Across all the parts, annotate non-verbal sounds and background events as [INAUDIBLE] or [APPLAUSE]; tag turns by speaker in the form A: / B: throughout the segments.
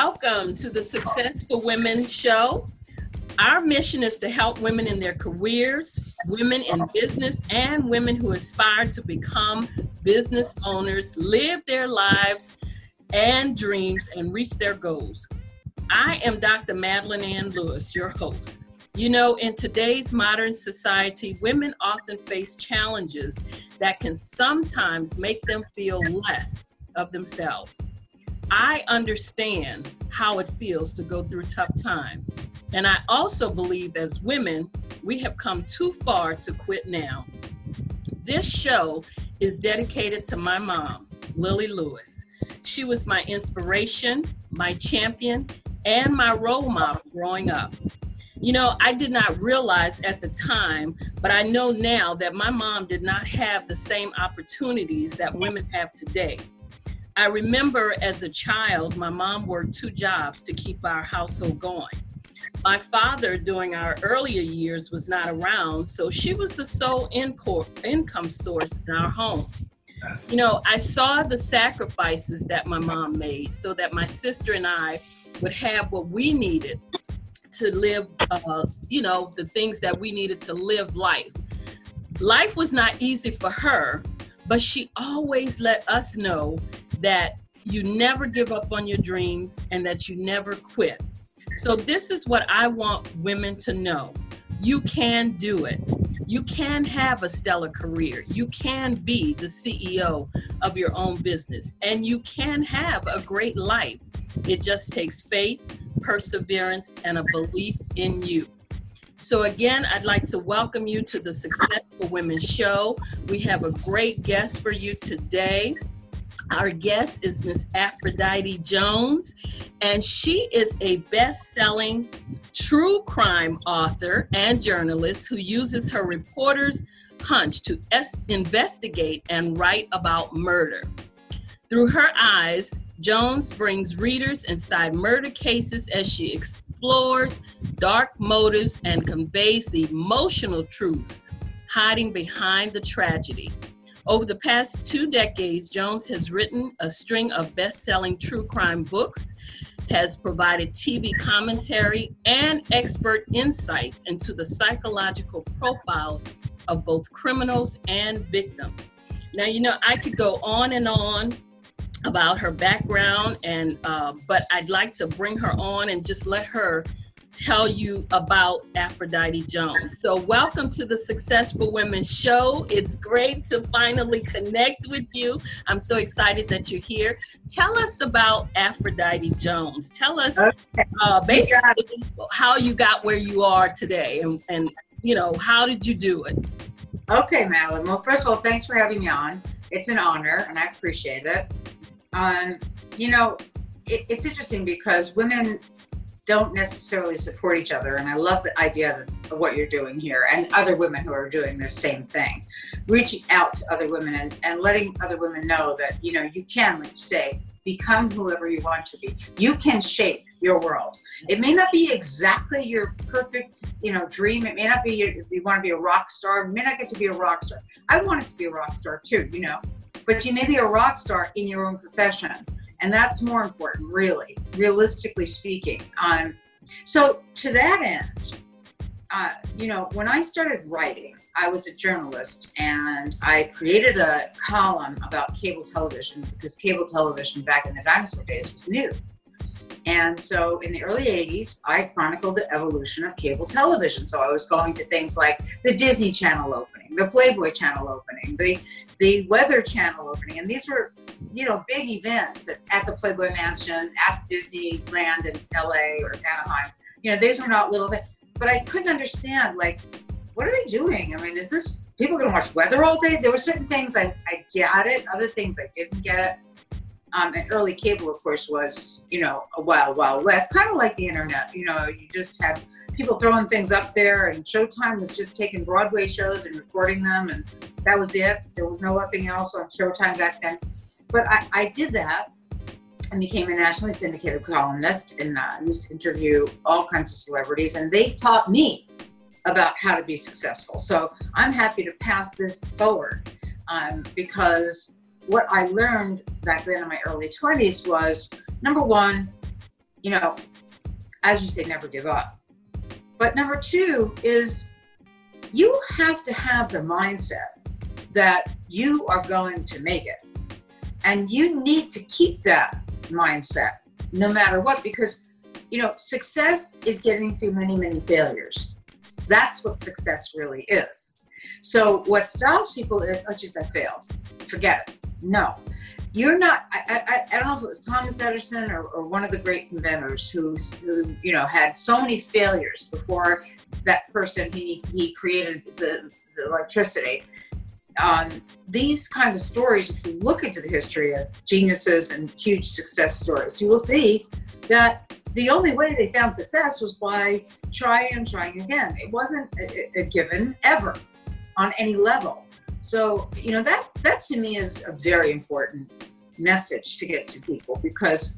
A: Welcome to the Success for Women show. Our mission is to help women in their careers, women in business, and women who aspire to become business owners, live their lives and dreams, and reach their goals. I am Dr. Madeline Ann Lewis, your host. You know, in today's modern society, women often face challenges that can sometimes make them feel less of themselves. I understand how it feels to go through tough times. And I also believe as women, we have come too far to quit now. This show is dedicated to my mom, Lily Lewis. She was my inspiration, my champion, and my role model growing up. You know, I did not realize at the time, but I know now that my mom did not have the same opportunities that women have today. I remember as a child, my mom worked two jobs to keep our household going. My father, during our earlier years, was not around, so she was the sole income source in our home. You know, I saw the sacrifices that my mom made so that my sister and I would have what we needed to live, uh, you know, the things that we needed to live life. Life was not easy for her, but she always let us know that you never give up on your dreams and that you never quit. So, this is what I want women to know you can do it. You can have a stellar career. You can be the CEO of your own business, and you can have a great life. It just takes faith, perseverance, and a belief in you. So, again, I'd like to welcome you to the Successful Women Show. We have a great guest for you today. Our guest is Miss Aphrodite Jones, and she is a best selling true crime author and journalist who uses her reporter's hunch to es- investigate and write about murder. Through her eyes, Jones brings readers inside murder cases as she explores dark motives and conveys the emotional truths hiding behind the tragedy. Over the past two decades, Jones has written a string of best selling true crime books, has provided TV commentary and expert insights into the psychological profiles of both criminals and victims. Now, you know, I could go on and on about her background, and uh, but I'd like to bring her on and just let her tell you about Aphrodite Jones. So, welcome to the Successful Women Show. It's great to finally connect with you. I'm so excited that you're here. Tell us about Aphrodite Jones. Tell us okay. uh, basically how you got where you are today and, and, you know, how did you do it?
B: Okay, Madeline. Well, first of all, thanks for having me on. It's an honor and I appreciate it. Um, you know, it, it's interesting because women don't necessarily support each other. And I love the idea of what you're doing here and other women who are doing the same thing. Reaching out to other women and, and letting other women know that, you know, you can, like you say, become whoever you want to be. You can shape your world. It may not be exactly your perfect, you know, dream. It may not be your, you want to be a rock star. It may not get to be a rock star. I wanted to be a rock star too, you know, but you may be a rock star in your own profession and that's more important, really, realistically speaking. Um, so to that end, uh, you know, when I started writing, I was a journalist and I created a column about cable television because cable television back in the dinosaur days was new. And so in the early 80s, I chronicled the evolution of cable television. So I was going to things like the Disney Channel opening, the Playboy Channel opening, the, the Weather Channel opening. And these were you know, big events at, at the Playboy Mansion, at Disneyland in LA or Anaheim. You know, these were not little things. But I couldn't understand, like, what are they doing? I mean, is this people to watch weather all day? There were certain things I, I get it, other things I didn't get it. Um, and early cable, of course, was, you know, a wild, wild west, kind of like the internet. You know, you just had people throwing things up there, and Showtime was just taking Broadway shows and recording them, and that was it. There was no nothing else on Showtime back then but I, I did that and became a nationally syndicated columnist and uh, used to interview all kinds of celebrities and they taught me about how to be successful so i'm happy to pass this forward um, because what i learned back then in my early 20s was number one you know, as you say, never give up. But number two is you have to have the mindset that you are going to make it. And you need to keep that mindset no matter what, because, you know, success is getting through many, many failures. That's what success really is. So what stops people is, oh, geez, I failed. Forget it. No, you're not. I, I, I don't know if it was Thomas Edison or, or one of the great inventors who's, who you know had so many failures before that person he he created the, the electricity. Um, these kind of stories, if you look into the history of geniuses and huge success stories, you will see that the only way they found success was by trying and trying again. It wasn't a, a given ever on any level. So, you know, that that to me is a very important message to get to people because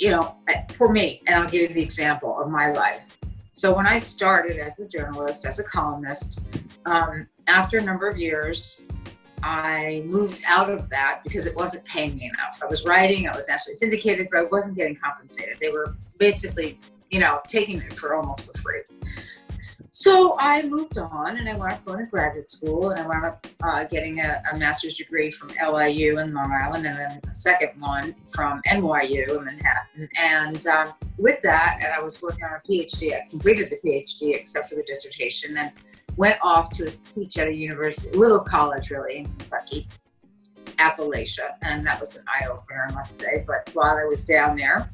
B: you know, for me, and I'll give you the example of my life. So when I started as a journalist, as a columnist, um, after a number of years, I moved out of that because it wasn't paying me enough. I was writing, I was actually syndicated, but I wasn't getting compensated. They were basically, you know, taking it for almost for free. So I moved on and I wound up going to graduate school and I wound up uh, getting a, a, master's degree from LIU in Long Island and then a second one from NYU in Manhattan. And um, with that, and I was working on a PhD, I completed the PhD except for the dissertation and went off to teach at a university, a little college really in Kentucky, Appalachia. And that was an eye opener, I must say. But while I was down there,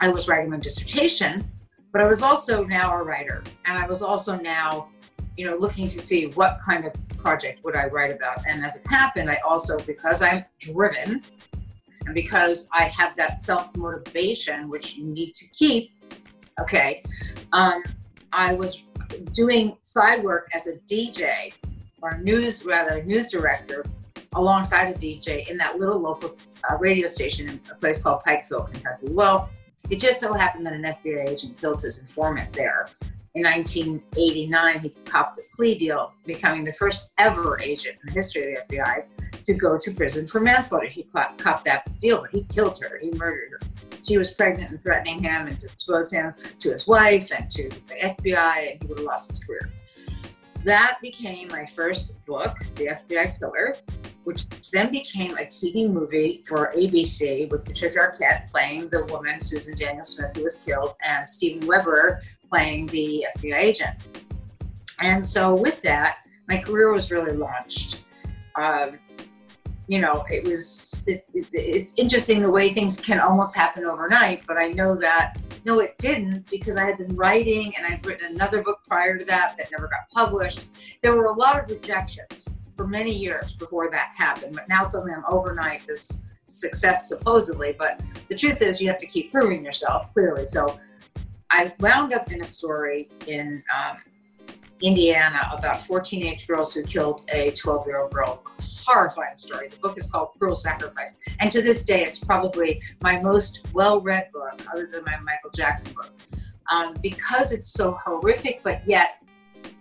B: I was writing my dissertation but I was also now a writer, and I was also now, you know, looking to see what kind of project would I write about. And as it happened, I also, because I'm driven, and because I have that self motivation, which you need to keep, okay, um, I was doing side work as a DJ or news, rather, news director alongside a DJ in that little local uh, radio station in a place called Pikeville, Kentucky. Well, it just so happened that an FBI agent killed his informant there. In 1989, he copped a plea deal, becoming the first ever agent in the history of the FBI to go to prison for manslaughter. He copped that deal, but he killed her. He murdered her. She was pregnant and threatening him and to expose him to his wife and to the FBI, and he would have lost his career. That became my first book, The FBI Killer, which then became a TV movie for ABC with Patricia Arquette playing the woman, Susan Daniel Smith, who was killed, and Steven Weber playing the FBI agent. And so, with that, my career was really launched. Um, you know, it was, it, it, it's interesting the way things can almost happen overnight, but I know that, no, it didn't because I had been writing and I'd written another book prior to that that never got published. There were a lot of rejections for many years before that happened. But now suddenly I'm overnight this success supposedly. But the truth is, you have to keep proving yourself clearly. So I wound up in a story in um, Indiana about four teenage girls who killed a 12 year old girl. Horrifying story. The book is called Cruel Sacrifice. And to this day, it's probably my most well read book, other than my Michael Jackson book. Um, because it's so horrific, but yet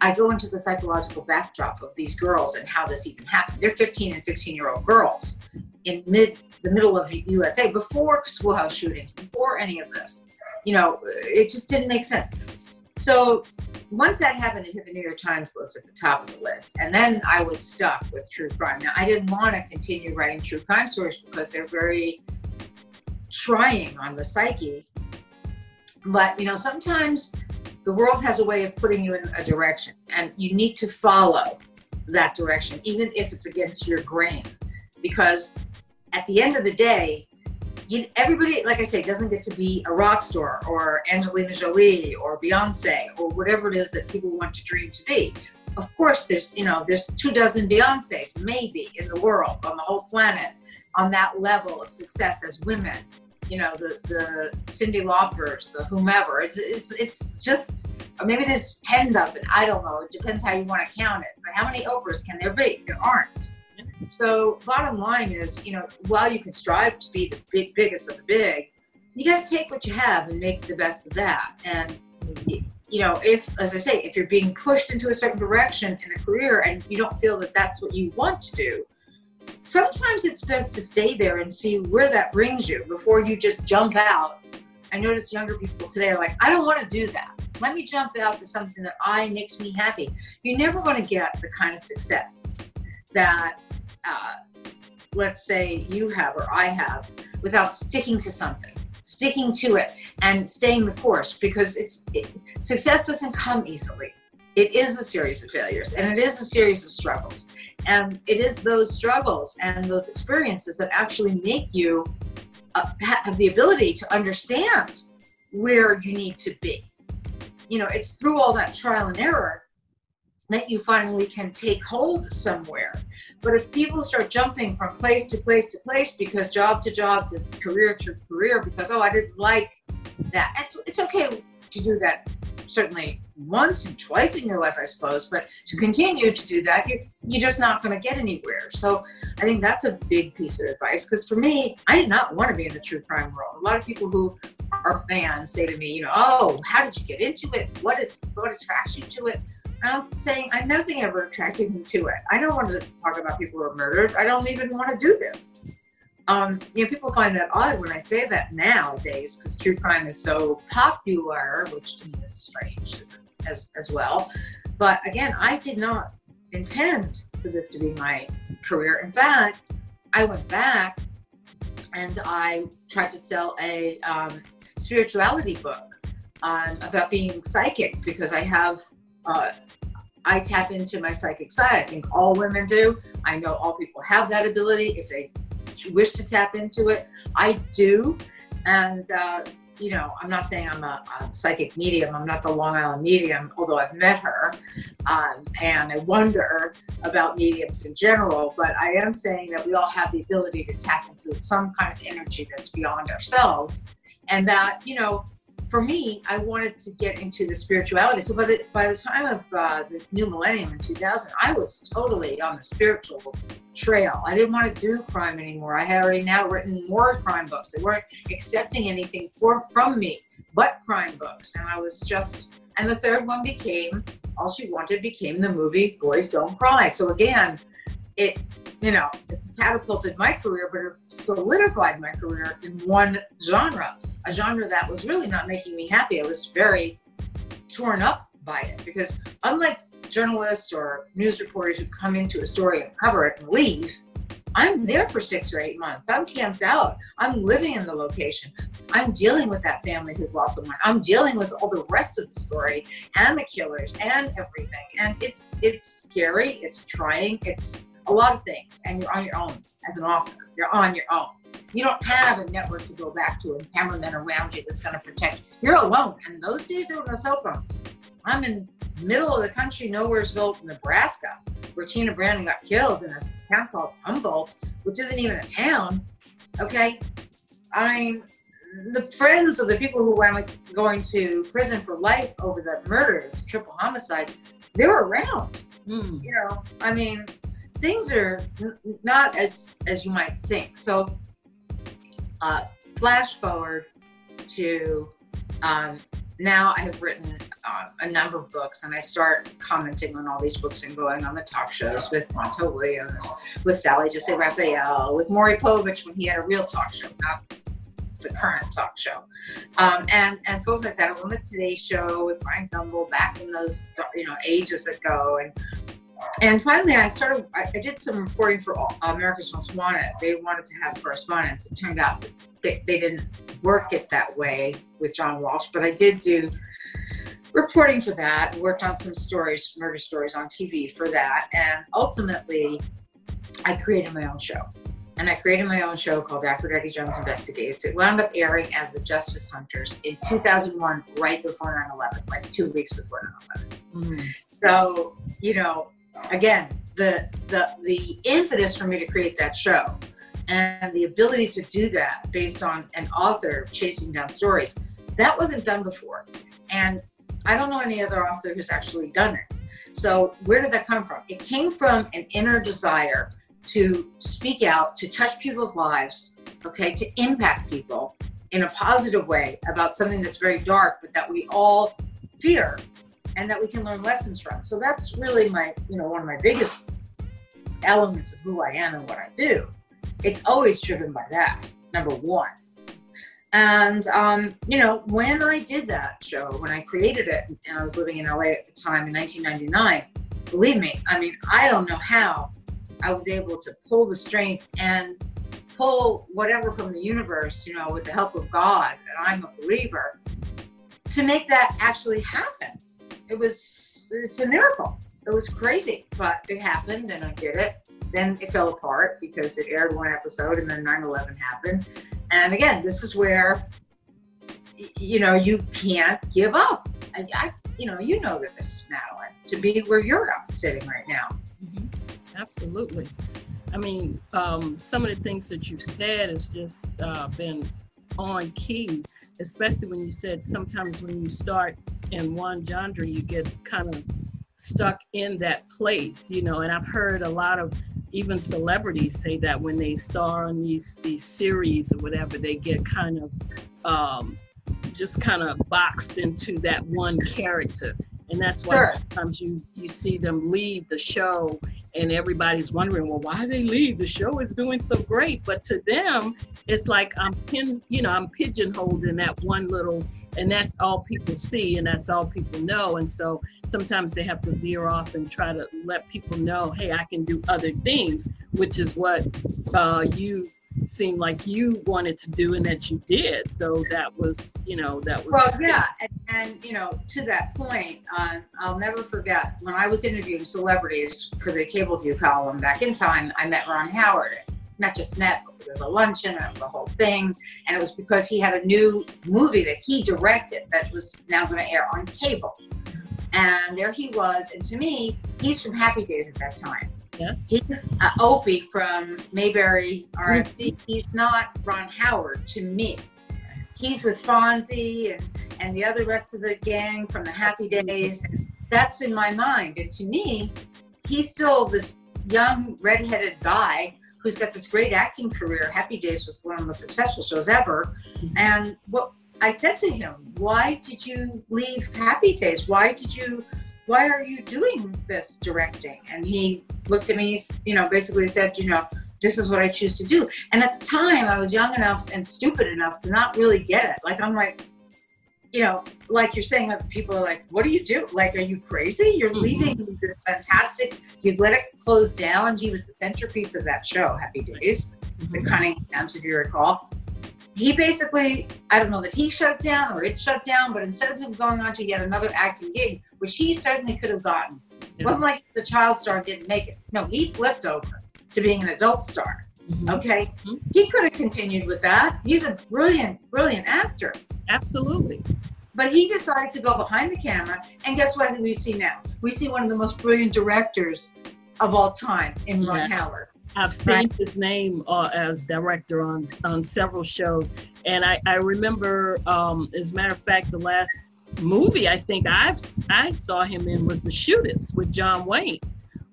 B: I go into the psychological backdrop of these girls and how this even happened. They're 15 and 16 year old girls in mid the middle of USA before schoolhouse shootings, before any of this. You know, it just didn't make sense. So once that happened, it hit the New York Times list at the top of the list. And then I was stuck with true crime. Now, I didn't want to continue writing true crime stories because they're very trying on the psyche. But, you know, sometimes the world has a way of putting you in a direction and you need to follow that direction even if it's against your grain. Because at the end of the day you, everybody like i say doesn't get to be a rock star or angelina jolie or beyonce or whatever it is that people want to dream to be. Of course there's you know there's two dozen beyonces maybe in the world on the whole planet on that level of success as women you know the the Cyndi Laupers, the whomever. It's it's it's just maybe there's ten dozen. I don't know. It depends how you want to count it. But how many Oprahs can there be? There aren't. So bottom line is, you know, while you can strive to be the big biggest of the big, you got to take what you have and make the best of that. And you know, if as I say, if you're being pushed into a certain direction in a career and you don't feel that that's what you want to do, sometimes it's best to stay there and see where that brings you before you just jump out I notice younger people today are like, I don't want to do that. Let me jump out to something that I makes me happy. You're never going to get the kind of success that, uh, let's say, you have or I have without sticking to something, sticking to it, and staying the course. Because it's it, success doesn't come easily. It is a series of failures, and it is a series of struggles. And it is those struggles and those experiences that actually make you uh, have the ability to understand where you need to be. You know, it's through all that trial and error that you finally can take hold somewhere. But if people start jumping from place to place to place because job to job to career to career because oh I didn't like that, it's it's okay to do that certainly once and twice in your life, I suppose, but to continue to do that, you're, you're just not going to get anywhere. So I think that's a big piece of advice because for me, I did not want to be in the true crime world. A lot of people who are fans say to me, you know, oh, how did you get into it? What is what attracts you to it? I'm saying I nothing ever attracted me to it. I don't want to talk about people who are murdered. I don't even want to do this um, you know, people find that odd when I say that nowadays because true crime is so popular, which to me is strange as, as, as well. But again, I did not intend for this to be my career. In fact, I went back and I tried to sell a um, spirituality book um, about being psychic because I have. Uh, I tap into my psychic side. I think all women do. I know all people have that ability if they wish to tap into it, I do. And, uh, you know, I'm not saying I'm a, a, psychic medium. I'm not the Long Island medium, although I've met her. Um, and I wonder about mediums in general. But I am saying that we all have the ability to tap into some kind of energy that's beyond ourselves. And that, you know, for me, I wanted to get into the spirituality. So by the by the time of uh, the new millennium in 2000, I was totally on the spiritual trail. I didn't want to do crime anymore. I had already now written more crime books. They weren't accepting anything for, from me but crime books, and I was just. And the third one became all she wanted became the movie Boys Don't Cry. So again, it you know catapulted my career, but it solidified my career in one genre a genre that was really not making me happy. I was very torn up by it because unlike journalists or news reporters who come into a story and cover it and leave, I'm there for six or eight months. I'm camped out. I'm living in the location. I'm dealing with that family who's lost someone. I'm dealing with all the rest of the story and the killers and everything. And it's it's scary. It's trying. It's a lot of things. And you're on your own as an author. You're on your own. You don't have a network to go back to and cameramen around you that's going to protect. you. You're alone. And those days there were no cell phones. I'm in middle of the country, Nowheresville, Nebraska, where Teena Brandon got killed in a town called Humboldt, which isn't even a town. Okay, I'm the friends of the people who were going to prison for life over the murder, this triple homicide. They were around. Mm. You know, I mean, things are n- not as as you might think. So uh, flash forward to um, now I have written uh, a number of books and I start commenting on all these books and going on the talk shows with Montel Williams, with Sally Jessy Raphael, with Maury Povich when he had a real talk show, not the current talk show. Um, and, and folks like that. I was on the Today Show with Bryant Gumbel back in those, you know, ages ago. And and finally, I started. I, I did some reporting for America's Most Wanted. They wanted to have correspondents. It turned out they, they didn't work it that way with John Walsh, but I did do reporting for that. Worked on some stories, murder stories on TV for that, and ultimately, I created my own show. And I created my own show called Aphrodite Jones Investigates. It wound up airing as The Justice Hunters in 2001, right before 9 11, like two weeks before 9 11. Mm-hmm. So, you know, again, the the the impetus for me to create that show and the ability to do that based on an author chasing down stories that wasn't done before. And i don't know any other author who's actually done it. So where did that come from? It came from an inner desire to speak out to touch people's lives okay to impact people in a positive way about something that's very dark but that we all fear and that we can learn lessons from. So that's really my, you know, one of my biggest elements of who I am and what I do. It's always driven by that, number one. And, um, you know, when I did that show, when I created it, and I was living in LA at the time in 1999, believe me, I mean, I don't know how I was able to pull the strength and pull whatever from the universe, you know, with the help of God, and I'm a believer, to make that actually happen. It was, it's a miracle. It was crazy, but it happened and I did it. Then it fell apart because it aired one episode and then 9 11 happened. And again, this is where, you know, you can't give up. I, I you know, you know this, Madeline, to be where you're sitting right now.
A: Mm-hmm. Absolutely. I mean, um, some of the things that you've said has just uh, been on key, especially when you said sometimes when you start in one genre, you get kind of stuck in that place, you know. And I've heard a lot of even celebrities say that when they star on these these series or whatever, they get kind of um, just kind of boxed into that one character and that's why sure. sometimes you you see them leave the show and everybody's wondering well why they leave? The show is doing so great. But to them it's like i'm pin you know i'm pigeonholed in that one little and that's all people see and that's all people know. And so sometimes they have to veer off and try to let people know hey i can do other things which is what uh, you seemed like you wanted to do and that you did. So that was, you know, that was.
B: Well, yeah. And, and you know, to that point, um, I'll never forget when I was interviewing celebrities for the Cable View column back in time, I met Ron Howard. Not just met, but there was a luncheon and it was a whole thing. And it was because he had a new movie that he directed that was now going to air on cable. And there he was. And to me, he's from Happy Days at that time.
A: Yeah.
B: He's uh, Opie from Mayberry RFD. He's not Ron Howard to me. He's with Fonzie and, and the other rest of the gang from the Happy Days. That's in my mind. And to me, he's still this young redheaded guy who's got this great acting career. Happy Days was one of the most successful shows ever. Mm-hmm. And what I said to him, why did you leave Happy Days? Why did you why are you doing this directing? And he looked at me, you know, basically said, you know, this is what I choose to do. And at the time, I was young enough and stupid enough to not really get it. Like, I'm like, you know, like you're saying, people are like, what do you do? Like, are you crazy? You're mm-hmm. leaving this fantastic, you let it close down. He was the centerpiece of that show, Happy Days, mm-hmm. the Cunninghams, if you recall he basically, I don't know that he shut down or it shut down, but instead of him going on to yet another acting gig, which he certainly could have gotten, it wasn't like the child star didn't make it. No, he flipped over to being an adult star. Mm-hmm. Okay. Mm-hmm. He could have continued with that. He's a brilliant, brilliant actor.
A: Absolutely.
B: But he decided to go behind the camera. And guess what we see now? We see one of the most brilliant directors of all time in Ron Howard.
A: I've seen right. his name uh, as director on on several shows, and I, I remember, um, as a matter of fact, the last movie I think I've I saw him in was The Shootist with John Wayne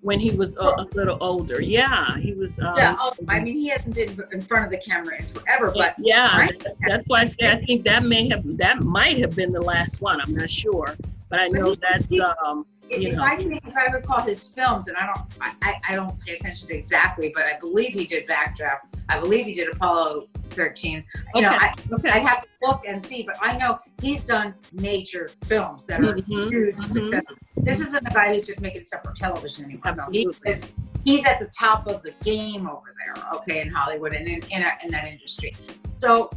A: when he was a, a little older. Yeah, he was.
B: Um, yeah, oh, I mean, he hasn't been in front of the camera in forever, but
A: yeah, right? that's why I say I think that may have that might have been the last one. I'm not sure, but I know that's. Um,
B: if know. I think, if I recall his films, and I don't, I, I don't pay attention to exactly, but I believe he did Backdraft. I believe he did Apollo 13. You okay. know, I, okay. I have to look and see, but I know he's done major films that are mm-hmm. huge mm-hmm. successes. This isn't a guy who's just making stuff for television anymore. No, he is, he's at the top of the game over there, okay, in Hollywood and in, in, in that industry. So,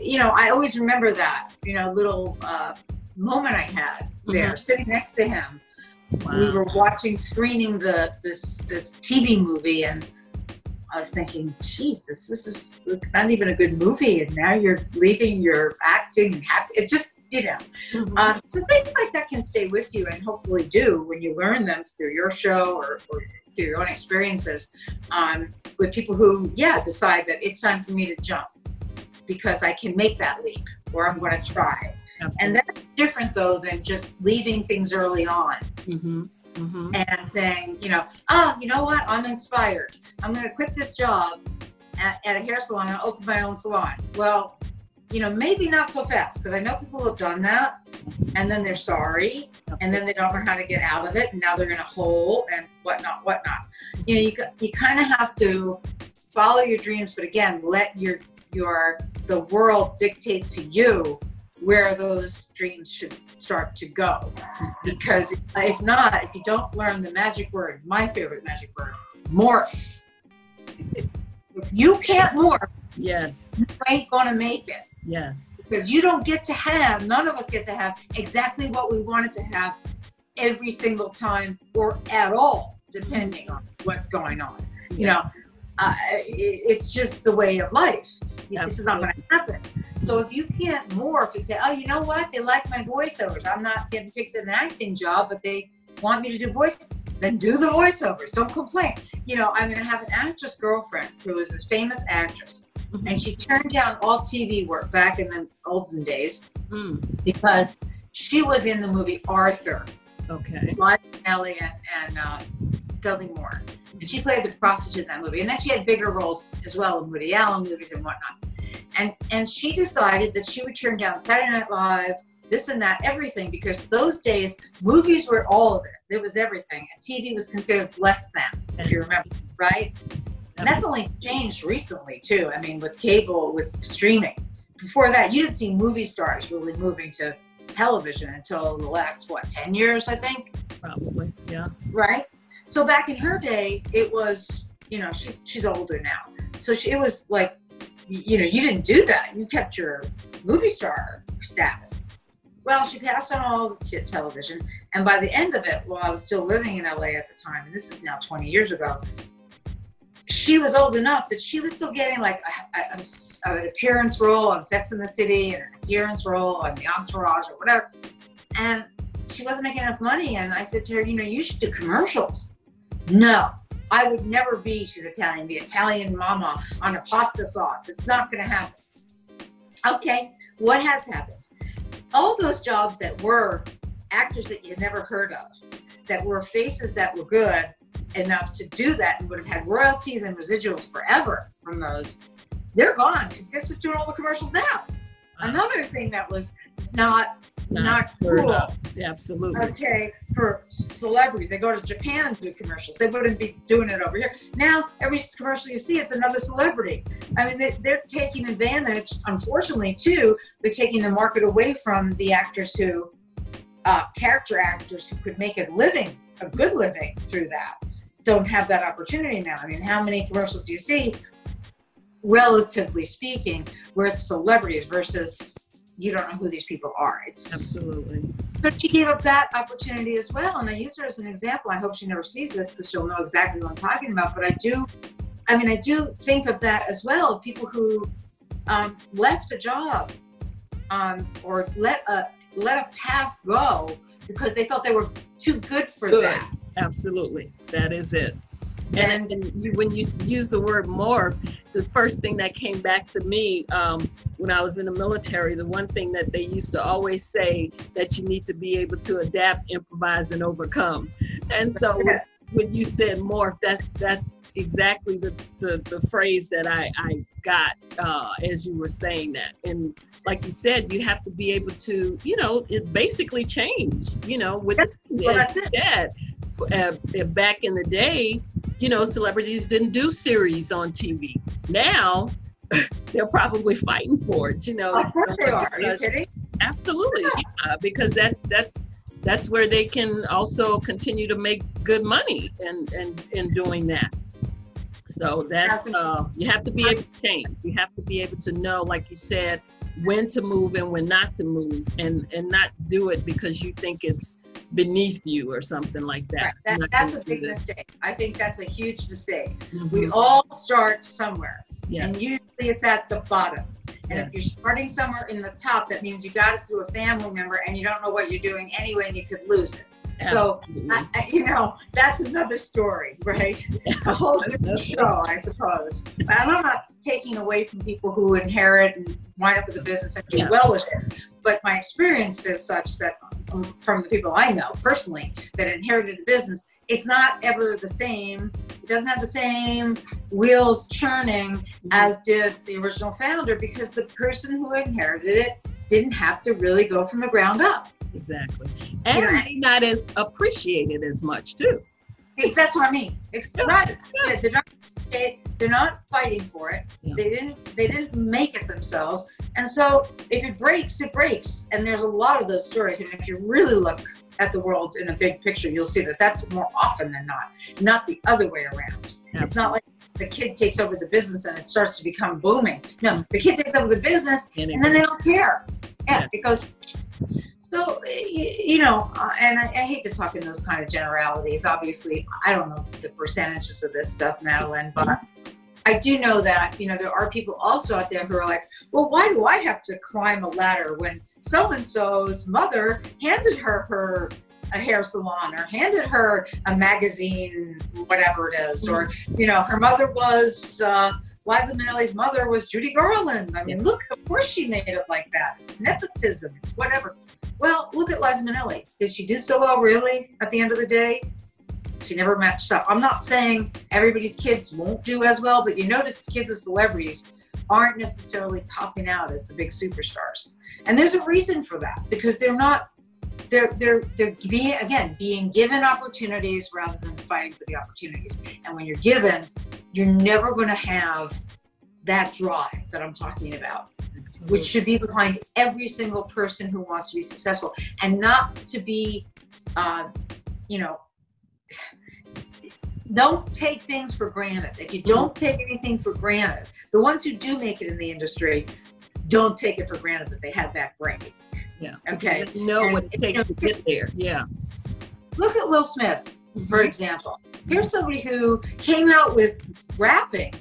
B: you know, I always remember that, you know, little uh, moment I had there, mm-hmm. sitting next to him Wow. We were watching screening the this this TV movie, and I was thinking, Jesus, this is not even a good movie, and now you're leaving your acting and happy. It just you know, mm-hmm. um, so things like that can stay with you, and hopefully do when you learn them through your show or, or through your own experiences um, with people who, yeah, decide that it's time for me to jump because I can make that leap, or I'm going to try Absolutely. And that's different though than just leaving things early on. Mm-hmm. Mm-hmm. And saying, you know, oh, you know what? I'm inspired. I'm going to quit this job at, at a hair salon and open my own salon. Well, you know, maybe not so fast because I know people have done that and then they're sorry and then they don't know how to get out of it and now they're in a hole and whatnot, whatnot. You know, you, you kind of have to follow your dreams, but again, let your your the world dictate to you where those dreams should start to go. Because if not, if you don't learn the magic word, my favorite magic word, morph. If you can't morph,
A: yes,
B: you ain't gonna make it.
A: Yes.
B: Because you don't get to have, none of us get to have exactly what we wanted to have every single time or at all, depending on what's going on. You know, uh, it's just the way of life. This is not going to happen. So if you can't morph and say, oh, you know what? They like my voiceovers. I'm not getting picked in an acting job, but they want me to do voice, then do the voiceovers. Don't complain. You know, I'm going to have an actress girlfriend who is a famous actress, mm-hmm. and she turned down all TV work back in the olden days mm. because she was in the movie Arthur.
A: Okay.
B: Liza Minnelli and, and uh, Dudley Moore. And she played the prostitute in that movie. And then she had bigger roles as well in Woody Allen movies and whatnot. And and she decided that she would turn down Saturday Night Live, this and that, everything, because those days movies were all of it. It was everything. And TV was considered less than, if you remember, right? And that's only changed recently too. I mean, with cable, with streaming. Before that, you didn't see movie stars really moving to television until the last what 10 years i think
A: probably yeah
B: right so back in her day it was you know she's she's older now so she, it was like you know you didn't do that you kept your movie star status well she passed on all the t- television and by the end of it while i was still living in la at the time and this is now 20 years ago she was old enough that she was still getting like a, a, a, an appearance role on Sex in the City and an appearance role on The Entourage or whatever. And she wasn't making enough money. And I said to her, you know, you should do commercials. No, I would never be, she's Italian, the Italian mama on a pasta sauce. It's not going to happen. Okay, what has happened? All those jobs that were actors that you never heard of, that were faces that were good, enough to do that and would have had royalties and residuals forever from those, they're gone because guess who's doing all the commercials now? Another thing that was not not, not cool.
A: Absolutely.
B: Okay, for celebrities, they go to Japan and do commercials. They wouldn't be doing it over here. Now, every commercial you see, it's another celebrity. I mean, they, they're taking advantage. Unfortunately, too, they're taking the market away from the actors who, uh, character actors who could make a living, a good living through that don't have that opportunity now. I mean, how many commercials do you see, relatively speaking, where it's celebrities versus you don't know who these people are? It's
A: absolutely.
B: So she gave up that opportunity as well, and I use her as an example. I hope she never sees this because she'll know exactly what I'm talking about. But I do, I mean, I do think of that as well. People who um, left a job um, or let a let a path go because they felt they were too good for good. that
A: Absolutely. That is it. And, you, when you use the word morph, the first thing that came back to me um, when I was in the military, the one thing that they used to always say that you need to be able to adapt, improvise, and overcome. And so [LAUGHS] when, when you said morph, that's that's exactly the, the, the phrase that I, I got uh, as you were saying that. And like you said, you have to be able to, you know, it basically change, you know, with
B: that's, well, that's it.
A: Said, uh, back in the day, you know, celebrities didn't do series on TV. Now, [LAUGHS] they're probably fighting for it. You know,
B: of course they are. Are you kidding?
A: Absolutely, yeah. Yeah, because that's that's that's where they can also continue to make good money and and in doing that. So that's uh, you have to be able to change. You have to be able to know, like you said, when to move and when not to move, and and not do it because you think it's beneath you or something like that.
B: Right. that that's a big mistake. I think that's a huge mistake. Mm-hmm. We all start somewhere, yes. and usually it's at the bottom. And yes. if you're starting somewhere in the top, that means you got it through a family member, and you don't know what you're doing anyway, and you could lose it. So, I, you know, that's another story, right? A whole [LAUGHS] different show, I suppose. And I'm not taking away from people who inherit and wind up with a business and do yeah. well with it. But my experience is such that from the people I know personally that inherited a business, it's not ever the same. It doesn't have the same wheels churning mm-hmm. as did the original founder because the person who inherited it didn't have to really go from the ground up.
A: Exactly. And you know, not as appreciated as much too.
B: That's what I mean. It's right. Yeah, Okay, they're not fighting for it.
A: Yeah.
B: They didn't. They didn't make it themselves. And so, if it breaks, it breaks. And there's a lot of those stories. And if you really look at the world in a big picture, you'll see that that's more often than not, not the other way around. It's not like the kid takes over the business and it starts to become booming. No, the kid takes over the business
A: And
B: and then they don't care. Yeah,
A: Yeah.
B: it goes. So you know, uh, and I, I hate to talk in those kind of generalities. Obviously, I don't know the percentages of this stuff, Madeline, but I do know that you know there are people also out there who are like, well, why do I have to climb a ladder when so and so's mother handed her her a hair salon or handed her a magazine, whatever it is, or you know, her mother was. Uh, Liza Minnelli's mother was Judy Garland. I mean, look, of course she made it like that. It's nepotism. It's whatever. Well, look at Liza Minnelli. Did she do so well, really, at the end of the day? She never matched up. I'm not saying everybody's kids won't do as well, but you notice kids of celebrities aren't necessarily popping out as the big superstars. And there's a reason for that because they're not they're they're they're being again being given opportunities rather than fighting for the opportunities. And when you're given, you're never going to have that drive that I'm talking about which should be behind every single person who wants to be successful and not to be uh, you know [SIGHS] don't take things for granted if you don't take anything for granted the ones who do make it in the industry don't take it for granted that they have that brain.
A: Yeah.
B: okay
A: You know what it
B: And-
A: takes to get there. Yeah.
B: look at will smith for example here's somebody who came out with rapping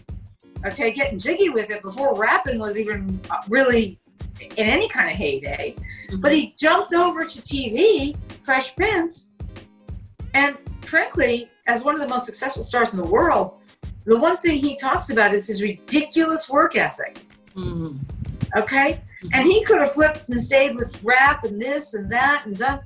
B: okay getting jiggy with it before rapping was even uh, really in any kind of heyday. But he jumped over to tv fresh prince and frankly as one of the most successful stars in the world the one thing he talks about is his ridiculous work ethic.
A: Mhm.
B: okay? And he could have flipped and stayed with rap and this and that and done.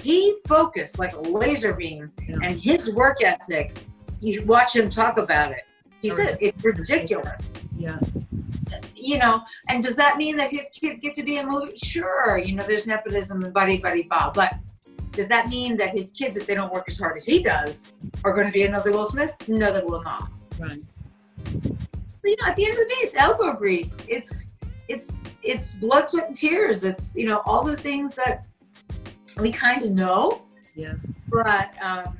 B: He focused like a laser beam
A: Yeah.
B: and his work ethic you watch him talk about it he said it's ridiculous
A: Yes.
B: you know and does that mean that his kids get to be in movie sure you know there's nepotism and buddy buddy bob but does that mean that his kids if they don't work as hard as he does are going to be another will smith no they will not
A: Right.
B: so, you know, at the end of the day, it's elbow grease. It's it's it's blood, sweat, and tears. It's you know all the things that we kind of know.
A: Yeah.
B: But um,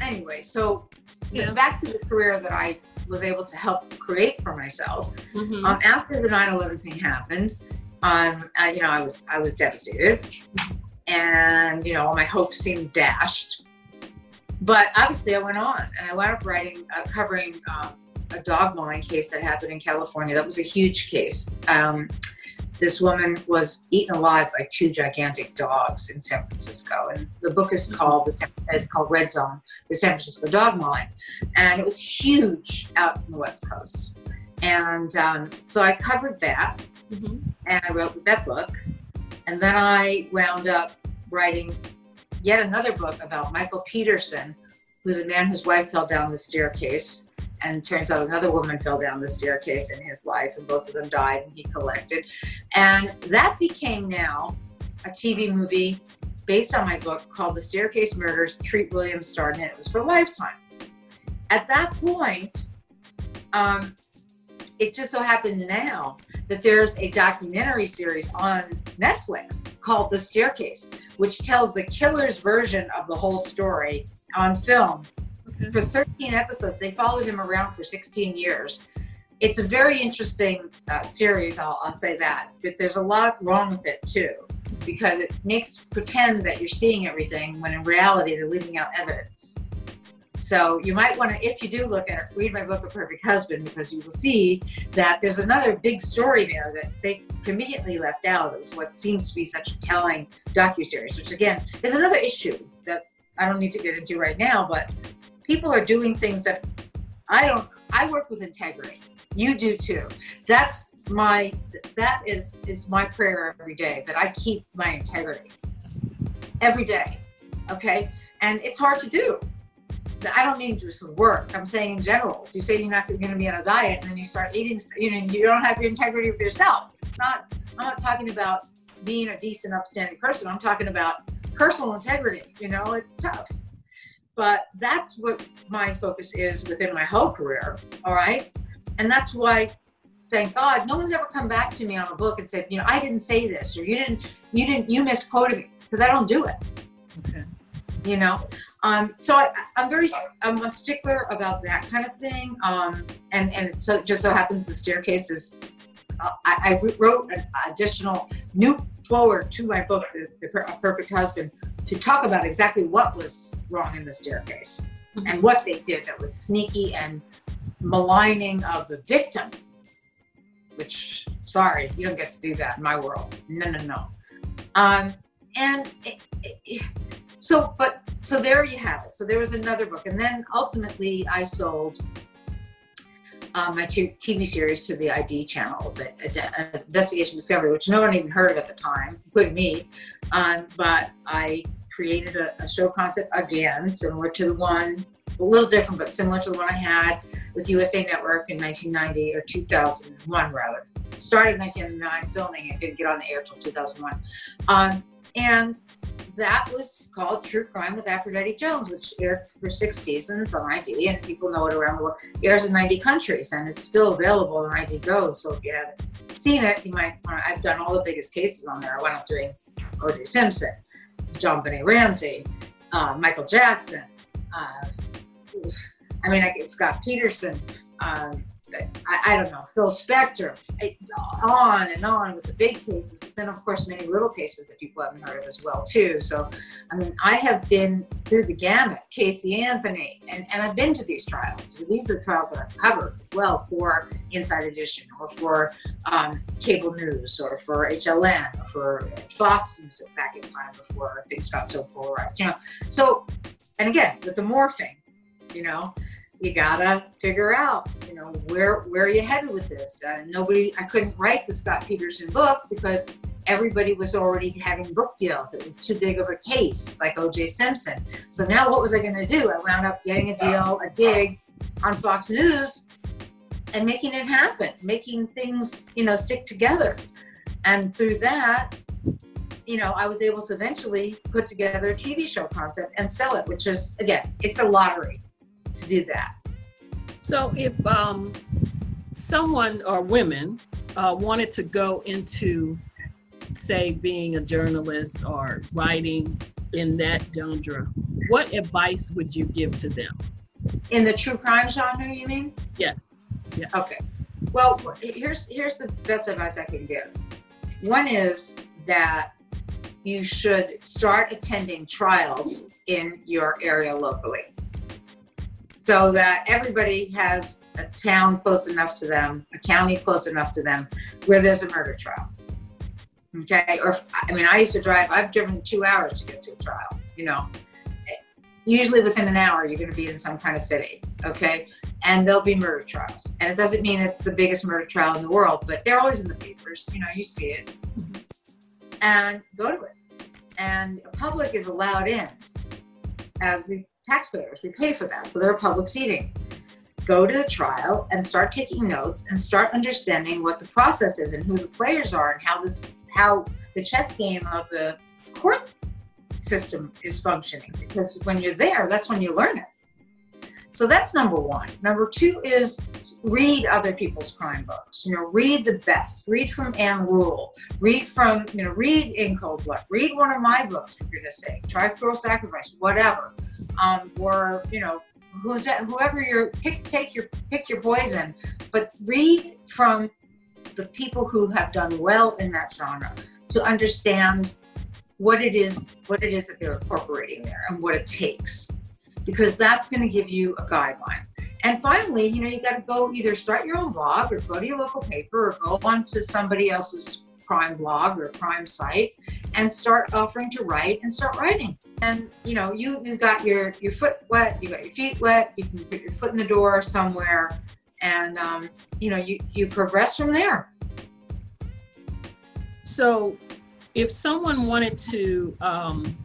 B: anyway, so
A: Yeah.
B: back to the career that I was able to help create for myself.
A: Mhm.
B: Um, after the 9/11 thing happened, um, I, you know, I was I was devastated, and you know, all my hopes seemed dashed. But obviously, I went on, and I wound up writing, uh, covering um, a dog mauling case that happened in California. That was a huge case. Um, this woman was eaten alive by two gigantic dogs in San Francisco, and the book is called the is called Red Zone: The San Francisco Dog Mauling, and it was huge out in the West Coast. And um, so I covered that,
A: Mhm.
B: and I wrote that book. And then I wound up writing yet another book about Michael Peterson, who's a man whose wife fell down the staircase. And turns out another woman fell down the staircase in his life, and both of them died, and he collected. And that became now a TV movie based on my book called The Staircase Murders. Treat Williams starred in it. It was for Lifetime. At that point, um, it just so happened now that there's a documentary series on Netflix called The Staircase, which tells the killer's version of the whole story on film. For 13 episodes, they followed him around for 16 years. It's a very interesting uh, series, I'll, I'll say that. But there's a lot wrong with it too, because it makes pretend that you're seeing everything when in reality they're leaving out evidence. So you might want to, if you do look at it, read my book, A Perfect Husband, because you will see that there's another big story there that they conveniently left out of what seems to be such a telling docuseries, which again is another issue that I don't need to get into right now, but people are doing things that I don't I work with integrity. You do too. That's my that is is my prayer every day that I keep my integrity every day. Okay? And it's hard to do. I don't mean just with work. I'm saying in general. If you say you're not going to be on a diet and then you start eating, you know, you don't have your integrity with yourself. It's not. I'm not talking about being a decent, upstanding person. I'm talking about personal integrity. You know, it's tough. But that's what my focus is within my whole career. All right. And that's why, thank God, no one's ever come back to me on a book and said, you know, I didn't say this or you didn't, you didn't, you misquoted me because I don't do it. Okay. You know, um, so I, am very, I'm a stickler about that kind of thing. Um, and and so just so happens the staircase is, uh, I, I, wrote an additional new foreword to my book, the, the, Perfect Husband, to talk about exactly what was wrong in the staircase mm-hmm. and what they did that was sneaky and maligning of the victim. Which, sorry, you don't get to do that in my world. No, no, no. Um, and it, it, so, but so there you have it. So there was another book, and then ultimately I sold um, my TV series to the ID channel, the uh, Investigation Discovery, which no one even heard of at the time, including me. Um, but I created a, a, show concept again, similar to the one, a little different, but similar to the one I had with USA Network in 1990 or 2001, rather. Started in 1999 filming it, didn't get on the air till 2001. Um, and that was called True Crime with Aphrodite Jones, which aired for six seasons on ID, and people know it around the world. It airs in 90 countries, and it's still available on ID Go. So if you haven't seen it, you might. I've done all the biggest cases on there. I went up doing O.J. Simpson, JonBenét Ramsey, uh, Michael Jackson. Uh, I mean, guess Scott Peterson. Um, I, I, don't know, Phil Spector, on and on with the big cases, but then of course many little cases that people haven't heard of as well too. So, I mean, I have been through the gamut, Casey Anthony, and, and I've been to these trials. These are trials that I've covered as well for Inside Edition or for um, cable news or for HLN or for Fox News back in time before things got so polarized, you know. So, and again, with the morphing, you know, you gotta figure out, you know, where where are you headed with this? Uh, nobody, I couldn't write the Scott Peterson book because everybody was already having book deals. It was too big of a case, like O.J. Simpson. So now, what was I going to do? I wound up getting a deal, a gig on Fox News, and making it happen, making things, you know, stick together. And through that, you know, I was able to eventually put together a TV show concept and sell it, which is again, it's a lottery to do that.
A: So if um, someone or women uh, wanted to go into, say, being a journalist or writing in that genre, what advice would you give to them?
B: In the true crime genre, you mean?
A: Yes. Yeah.
B: Okay. Well, here's here's the best advice I can give. One is that you should start attending trials in your area locally so that everybody has a town close enough to them, a county close enough to them, where there's a murder trial. Okay, or I mean, I used to drive. I've driven two hours to get to a trial. You know, usually within an hour, you're going to be in some kind of city. Okay, and there'll be murder trials, and it doesn't mean it's the biggest murder trial in the world, but they're always in the papers. You know, you see it, and go to it. And the public is allowed in as we taxpayers. We pay for that. So they're a public seating. Go to the trial and start taking notes and start understanding what the process is and who the players are and how this how the chess game of the court system is functioning. Because when you're there, that's when you learn it. So that's number one. Number two is read other people's crime books. You know, read the best. Read from Ann Rule. Read from, you know, read In Cold Blood. Read one of my books, if for goodness sake. Try Cruel Sacrifice, whatever um, or you know who's whoever you're pick take your pick your poison but read from the people who have done well in that genre to understand what it is what it is that they're incorporating there and what it takes because that's going to give you a guideline. And finally you know you got to go either start your own blog or go to your local paper or go on to somebody else's crime blog or crime site and start offering to write and start writing. And you know, you you got your your foot wet, you got your feet wet, you can put your foot in the door somewhere, and um, you know, you you progress from there.
A: So, if someone wanted to um,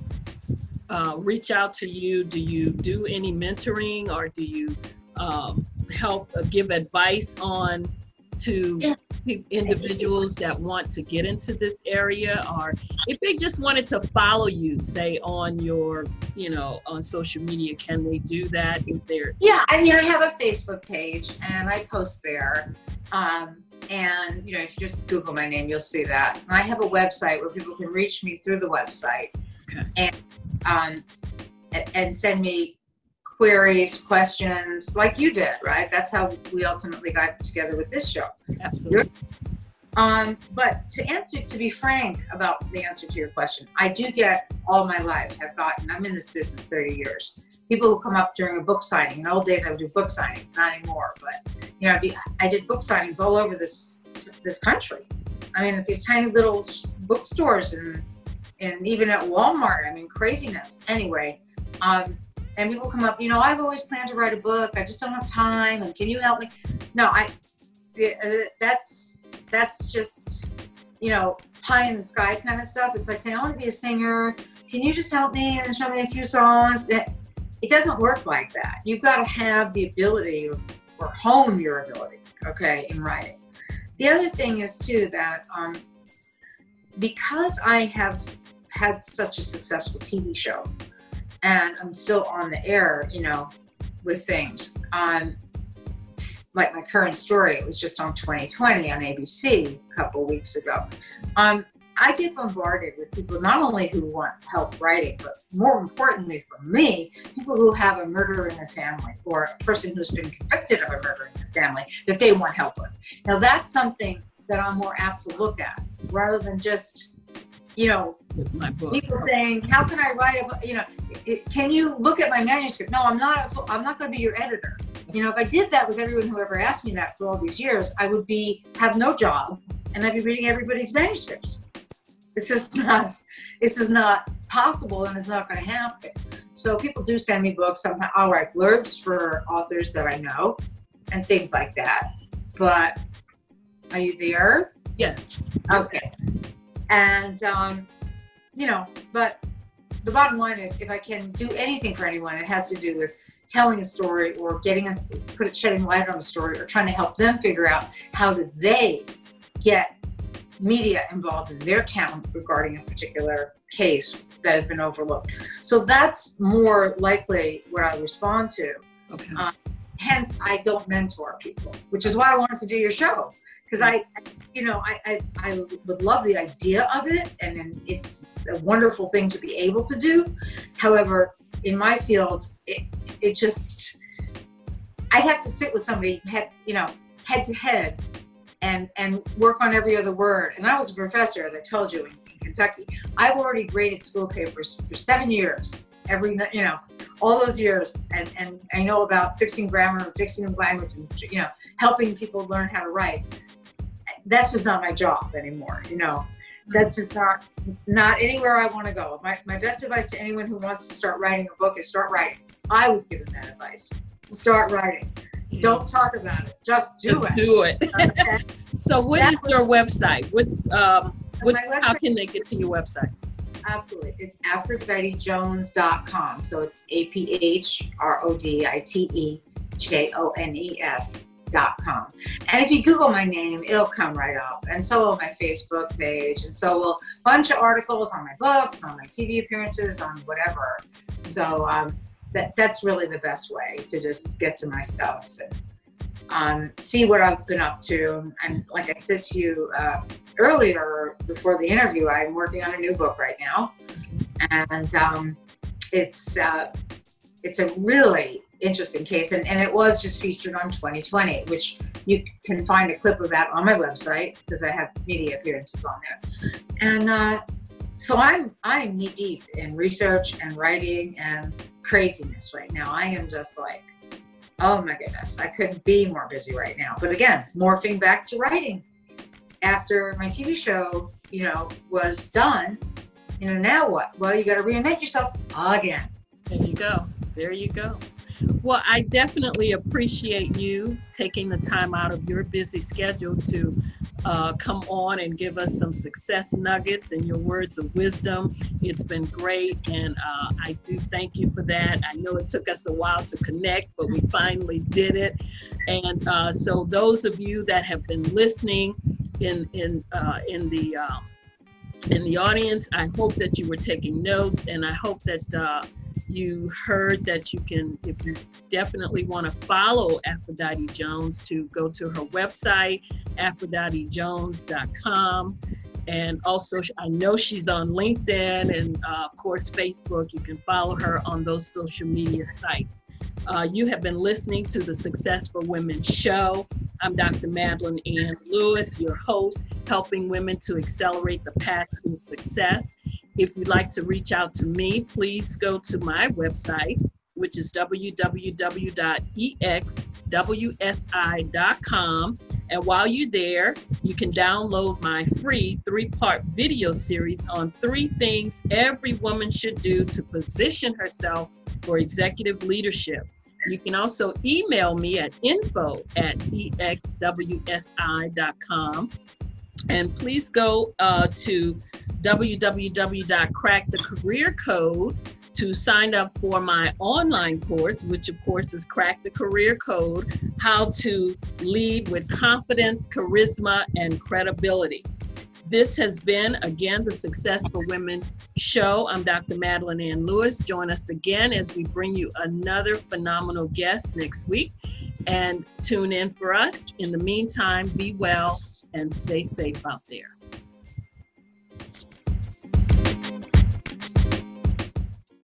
A: uh, reach out to you, do you do any mentoring or do you um, help uh, give advice on to individuals that want to get into this area or if they just wanted to follow you say on your you know on social media can they do that? Is there
B: yeah i mean i have a facebook page and i post there. Um, and you know if you just google my name you'll see that. And i have a website where people can reach me through the website. Okay. and um, and send me queries, questions, like you did, right? That's how we ultimately got together with this show.
A: Absolutely.
B: Um, but to answer, to be frank about the answer to your question, I do get all my life have gotten. I'm in this business 30 years. People who come up during a book signing. In old days, I would do book signings, not anymore. But you know, be, I did book signings all over this this country. I mean, at these tiny little bookstores and and even at Walmart. I mean, craziness. Anyway, um, and people come up, you know, I've always planned to write a book. I just don't have time. And can you help me? No, I, uh, that's, that's just, you know, pie in the sky kind of stuff. It's like saying, I want to be a singer. Can you just help me and show me a few songs? It doesn't work like that. You've got to have the ability or hone your ability, okay, in writing. The other thing is too that um, because I have had such a successful TV show, and I'm still on the air, you know, with things. Um, like my current story, it was just on 2020 on ABC a couple weeks ago. Um, I get bombarded with people not only who want help writing, but more importantly for me, people who have a murder in their family or a person who's been convicted of a murder in their family that they want help with. Now that's something that I'm more apt to look at rather than just you know, people saying, "How can I write a book?" You know, it, can you look at my manuscript? No, I'm not. I'm not going to be your editor. You know, if I did that with everyone who ever asked me that for all these years, I would be have no job, and I'd be reading everybody's manuscripts. It's just not. It's just not possible, and it's not going to happen. So people do send me books. Sometimes I'll write blurbs for authors that I know, and things like that. But are you there?
A: Yes.
B: Okay. And, um, you know, but the bottom line is if I can do anything for anyone, it has to do with telling a story or getting us, put it, shedding light on a story or trying to help them figure out how do they get media involved in their town regarding a particular case that has been overlooked. So that's more likely what I respond to.
A: Okay. Um,
B: hence, I don't mentor people, which is why I wanted to do your show because I, you know, I, I, I, would love the idea of it, and it's a wonderful thing to be able to do. However, in my field, it, it just, I have to sit with somebody, head, you know, head to head, and and work on every other word. And I was a professor, as I told you, in, in Kentucky. I've already graded school papers for seven years. Every, you know, all those years, and and I know about fixing grammar and fixing language, and you know, helping people learn how to write that's just not my job anymore you know? That's just not not anywhere i want to go. My, my best advice to anyone who wants to start writing a book is start writing. I was given that advice. Start writing. Don't talk about it. Just do
A: just
B: it.
A: do it. [LAUGHS] Okay? so what that is your website? What's um what's, how can they get to your website?
B: Absolutely. It's aphroditejones.com so it's a-p-h-r-o-d-i-t-e-j-o-n-e-s com. And if you Google my name, it'll come right up. And so will my Facebook page. And so will a bunch of articles on my books, on my TV appearances, on whatever. So um, that, that's really the best way to just get to my stuff and um, see what I've been up to. And like I said to you uh, earlier before the interview, I'm working on a new book right now. And um, it's, uh, it's a really interesting case and, and it was just featured on 2020 which you can find a clip of that on my website because i have media appearances on there. And uh, so i'm i'm knee deep in research and writing and craziness right now. I am just like oh my goodness i couldn't be more busy right now. But again morphing back to writing. After my tv show you know was done you know now what? Well you got to reinvent yourself again.
A: There you go. There you go well, I definitely appreciate you taking the time out of your busy schedule to uh, come on and give us some success nuggets and your words of wisdom. It's been great, and uh, I do thank you for that. I know it took us a while to connect, but we finally did it. And uh, so, those of you that have been listening, in in uh, in the uh, in the audience. I hope that you were taking notes, and I hope that uh, you heard that you can, if you definitely want to follow Aphrodite Jones, to go to her website, aphroditejones.com. And also, I know she's on LinkedIn and, uh, of course, Facebook. You can follow her on those social media sites. Uh, you have been listening to the Success for Women show. I'm Dr. Madeline Ann Lewis, your host, helping women to accelerate the path to success. If you'd like to reach out to me, please go to my website, which is www.exwsi.com. And while you're there, you can download my free three part video series on three things every woman should do to position herself for executive leadership. You can also email me at info at exwsi.com. And please go uh, to www.crackthecareercode to sign up for my online course, which of course is Crack the Career Code How to Lead with Confidence, Charisma, and Credibility. This has been, again, the Success for Women show. I'm Dr. Madeline Ann Lewis. Join us again as we bring you another phenomenal guest next week. And tune in for us. In the meantime, be well and stay safe out there.